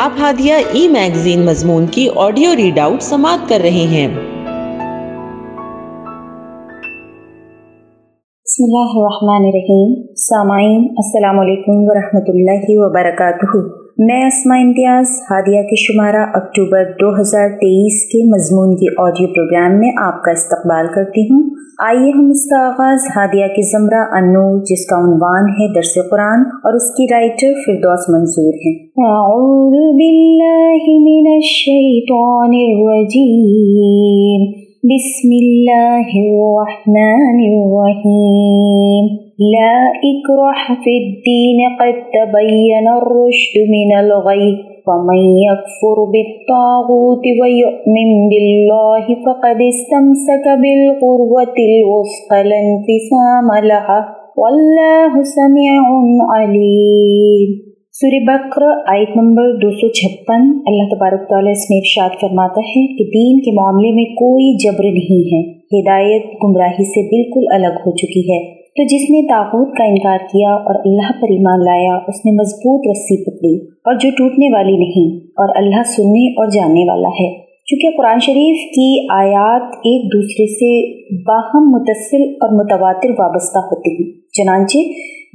آپ ہادیہ ای میگزین مضمون کی آڈیو ریڈ آؤٹ سماعت کر رہے ہیں۔ بسم اللہ الرحمن الرحیم. سامعین، السلام علیکم ورحمۃ اللہ وبرکاتہ. میں اسما امتیاز، ہادیہ کے شمارہ اکتوبر دو ہزار تیئیس کے مضمون کی آڈیو پروگرام میں آپ کا استقبال کرتی ہوں. آئیے ہم اس کا آغاز ہادیہ کے زمرہ انو، جس کا عنوان ہے درس قرآن، اور اس کی رائٹر فردوس منظور ہیں. اعوذ باللہ من الشیطان الرجیم بسم اللہ الرحمن الرحیم لا اکرح فی الدین قد تبین الرشد من الغی ومن يكفر بالطاغوت ويؤمن بالله فقد استمسك بالقروة الوثقى لا انفصام لها والله سميع عليم سور بکر آیت نمبر دو سو چھپن اللہ تبارک تعالیٰ اس میں ارشاد فرماتا ہے کہ دین کے معاملے میں کوئی جبر نہیں ہے۔ ہدایت گمراہی سے بالکل الگ ہو چکی ہے۔ تو جس نے تاغوت کا انکار کیا اور اللہ پر ایمان لایا، اس نے مضبوط رسی پکڑی اور جو ٹوٹنے والی نہیں، اور اللہ سننے اور جاننے والا ہے۔ چونکہ قرآن شریف کی آیات ایک دوسرے سے باہم متصل اور متواتر وابستہ ہوتی ہیں۔ چنانچہ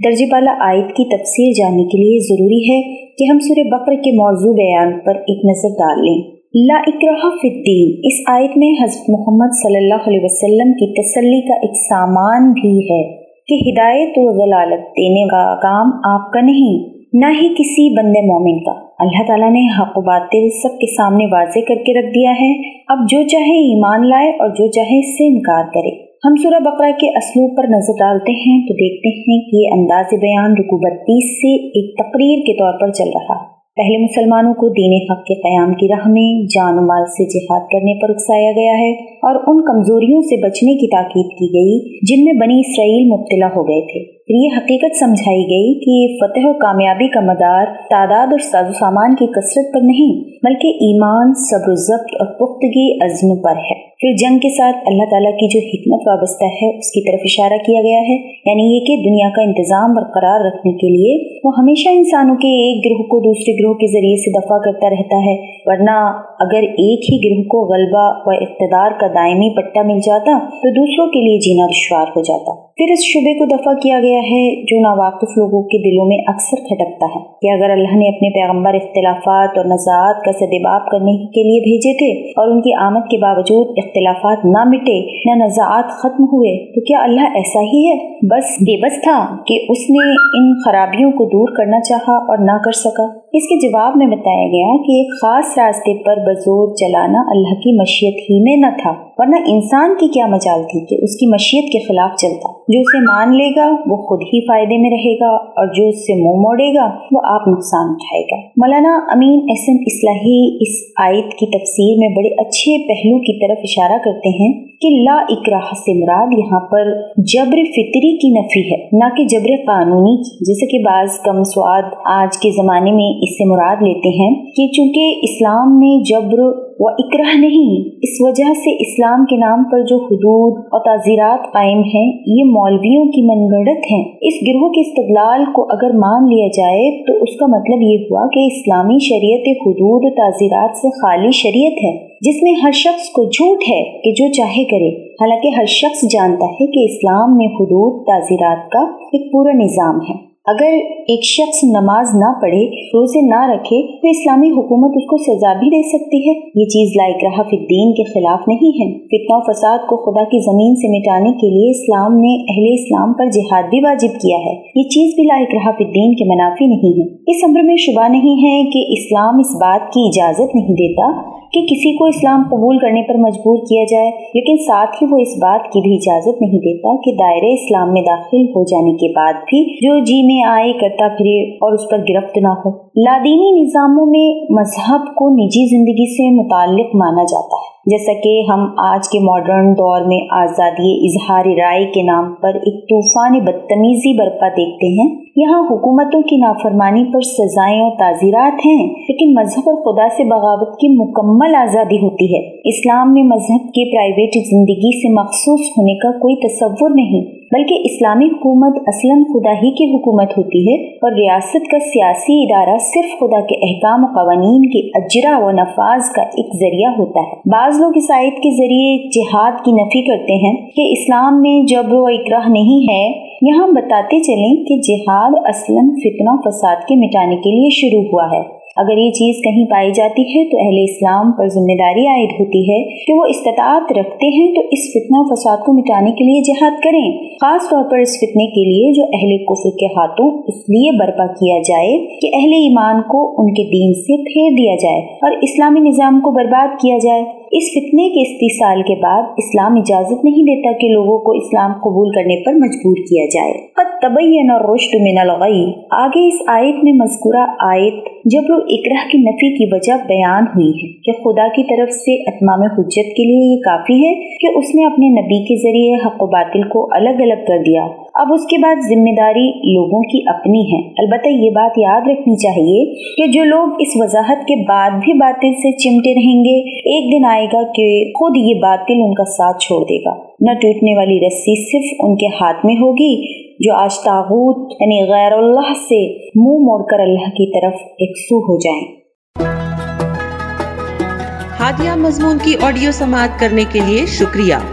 درج بالا آیت کی تفصیل جاننے کے لیے ضروری ہے کہ ہم سورہ بقر کے موضوع بیان پر ایک نظر ڈال لیں۔ لا اکراہ فی الدین، اس آیت میں حضرت محمد صلی اللہ علیہ وسلم کی تسلی کا ایک سامان بھی ہے کہ ہدایت و ضلالت دینے کا کام آپ کا نہیں، نہ ہی کسی بندے مومن کا۔ اللہ تعالیٰ نے حق و باطل سب کے سامنے واضح کر کے رکھ دیا ہے۔ اب جو چاہے ایمان لائے اور جو چاہے اس سے انکار کرے۔ ہم سورہ بقرہ کے اسلوب پر نظر ڈالتے ہیں تو دیکھتے ہیں کہ یہ انداز بیان رکو بتیس سے ایک تقریر کے طور پر چل رہا۔ پہلے مسلمانوں کو دین حق کے قیام کی راہ میں جان و مال سے جہاد کرنے پر اکسایا گیا ہے اور ان کمزوریوں سے بچنے کی تاکید کی گئی جن میں بنی اسرائیل مبتلا ہو گئے تھے۔ یہ حقیقت سمجھائی گئی کہ فتح و کامیابی کا مدار تعداد اور ساز و سامان کی کثرت پر نہیں، بلکہ ایمان، صبر و ضبط اور پختگی عزم پر ہے۔ پھر جنگ کے ساتھ اللہ تعالیٰ کی جو حکمت وابستہ ہے، اس کی طرف اشارہ کیا گیا ہے۔ یعنی یہ کہ دنیا کا انتظام برقرار رکھنے کے لیے وہ ہمیشہ انسانوں کے ایک گروہ کو دوسرے گروہ کے ذریعے سے دفاع کرتا رہتا ہے، ورنہ اگر ایک ہی گروہ کو غلبہ و اقتدار کا دائمی پٹا مل جاتا تو دوسروں کے لیے جینا دشوار ہو جاتا۔ پھر اس شبے کو دفع کیا گیا ہے جو ناواقف لوگوں کے دلوں میں اکثر کھٹکتا ہے کہ اگر اللہ نے اپنے پیغمبر اختلافات اور نژاد کا سدباب کرنے کے لیے بھیجے تھے اور ان کی آمد کے باوجود اختلافات نہ مٹے، نہ نزاعات ختم ہوئے، تو کیا اللہ ایسا ہی ہے؟ بس بے بس تھا کہ اس نے ان خرابیوں کو دور کرنا چاہا اور نہ کر سکا۔ اس کے جواب میں بتایا گیا کہ ایک خاص راستے پر بزور چلانا اللہ کی مشیت ہی میں نہ تھا، ورنہ انسان کی کیا مجال تھی کہ اس کی مشیت کے خلاف چلتا۔ جو اسے مان لے گا، وہ خود ہی فائدے میں رہے گا، اور جو اس سے منہ موڑے گا، وہ آپ نقصان اٹھائے گا۔ مولانا امین احسن اصلاحی اس آیت کی تفسیر میں بڑے اچھے پہلو کی طرف اشارہ کرتے ہیں کہ لا اکراہ سے مراد یہاں پر جبر فطری کی نفی ہے، نہ کہ جبر قانونی کی۔ جیسے کہ بعض کم سواد آج کے زمانے میں اس سے مراد لیتے ہیں کہ چونکہ اسلام میں جب جبر و اکراہ نہیں، اس وجہ سے اسلام کے نام پر جو حدود اور تعزیرات قائم ہیں، یہ مولویوں کی من گڑت ہیں۔ اس گروہ کے استدلال کو اگر مان لیا جائے، تو اس کا مطلب یہ ہوا کہ اسلامی شریعت حدود و تعزیرات سے خالی شریعت ہے، جس میں ہر شخص کو جھوٹ ہے کہ جو چاہے کرے۔ حالانکہ ہر شخص جانتا ہے کہ اسلام میں حدود، تعزیرات کا ایک پورا نظام ہے۔ اگر ایک شخص نماز نہ پڑھے، روزے نہ رکھے، تو اسلامی حکومت اس کو سزا بھی دے سکتی ہے۔ یہ چیز لائق رہا الدین کے خلاف نہیں ہے۔ فتنہ و فساد کو خدا کی زمین سے مٹانے کے لیے اسلام نے اہل اسلام پر جہاد بھی واجب کیا ہے۔ یہ چیز بھی لائق رہا الدین کے منافی نہیں ہے۔ اس عمر میں شبہ نہیں ہے کہ اسلام اس بات کی اجازت نہیں دیتا کہ کسی کو اسلام قبول کرنے پر مجبور کیا جائے، لیکن ساتھ ہی وہ اس بات کی بھی اجازت نہیں دیتا کہ دائرے اسلام میں داخل ہو جانے کے بعد بھی جو جی میں آئے کرتا پھرے اور اس پر گرفت نہ ہو۔ لادینی نظاموں میں مذہب کو نجی زندگی سے متعلق مانا جاتا ہے۔ جیسا کہ ہم آج کے ماڈرن دور میں آزادی اظہار رائے کے نام پر ایک طوفان بدتمیزی برپا دیکھتے ہیں۔ یہاں حکومتوں کی نافرمانی پر سزائیں اور تعزیرات ہیں، لیکن مذہب اور خدا سے بغاوت کی مکمل آزادی ہوتی ہے۔ اسلام میں مذہب کے پرائیویٹ زندگی سے مخصوص ہونے کا کوئی تصور نہیں، بلکہ اسلامی حکومت اصلا خدا ہی کی حکومت ہوتی ہے اور ریاست کا سیاسی ادارہ صرف خدا کے احکام و قوانین کے اجرا و نفاذ کا ایک ذریعہ ہوتا ہے۔ بعض لوگ اس آیت کے ذریعے جہاد کی نفی کرتے ہیں کہ اسلام میں جبر و اکراہ نہیں ہے، یہاں بتاتے چلیں کہ جہاد اصلا فتنہ فساد کے مٹانے کے لیے شروع ہوا ہے۔ اگر یہ چیز کہیں پائی جاتی ہے تو اہل اسلام پر ذمہ داری عائد ہوتی ہے کہ وہ استطاعت رکھتے ہیں تو اس فتنہ فساد کو مٹانے کے لیے جہاد کریں۔ خاص طور پر اس فتنے کے لیے جو اہل کفر کے ہاتھوں اس لیے برپا کیا جائے کہ اہل ایمان کو ان کے دین سے پھیر دیا جائے اور اسلامی نظام کو برباد کیا جائے۔ اس فتنے کے استحصال کے بعد اسلام اجازت نہیں دیتا کہ لوگوں کو اسلام قبول کرنے پر مجبور کیا جائے۔ قد تبین الرشد من الغی۔ آگے اس آیت میں مذکورہ آیت جبر و اکرہ کی نفی کی وجہ بیان ہوئی ہے کہ خدا کی طرف سے اتمام حجت کے لیے یہ کافی ہے کہ اس نے اپنے نبی کے ذریعے حق و باطل کو الگ الگ کر دیا۔ اب اس کے بعد ذمہ داری لوگوں کی اپنی ہے۔ البتہ یہ بات یاد رکھنی چاہیے کہ جو لوگ اس وضاحت کے بعد بھی باطل سے چمٹے رہیں گے، ایک دن آئے گا کہ خود یہ باطل ان کا ساتھ چھوڑ دے گا۔ نہ ٹوٹنے والی رسی صرف ان کے ہاتھ میں ہوگی، جو آج تاغوت یعنی غیر اللہ سے منہ موڑ کر اللہ کی طرف سو ہو جائیں۔ ہادیہ مضمون کی آڈیو سماعت کرنے کے لیے شکریہ۔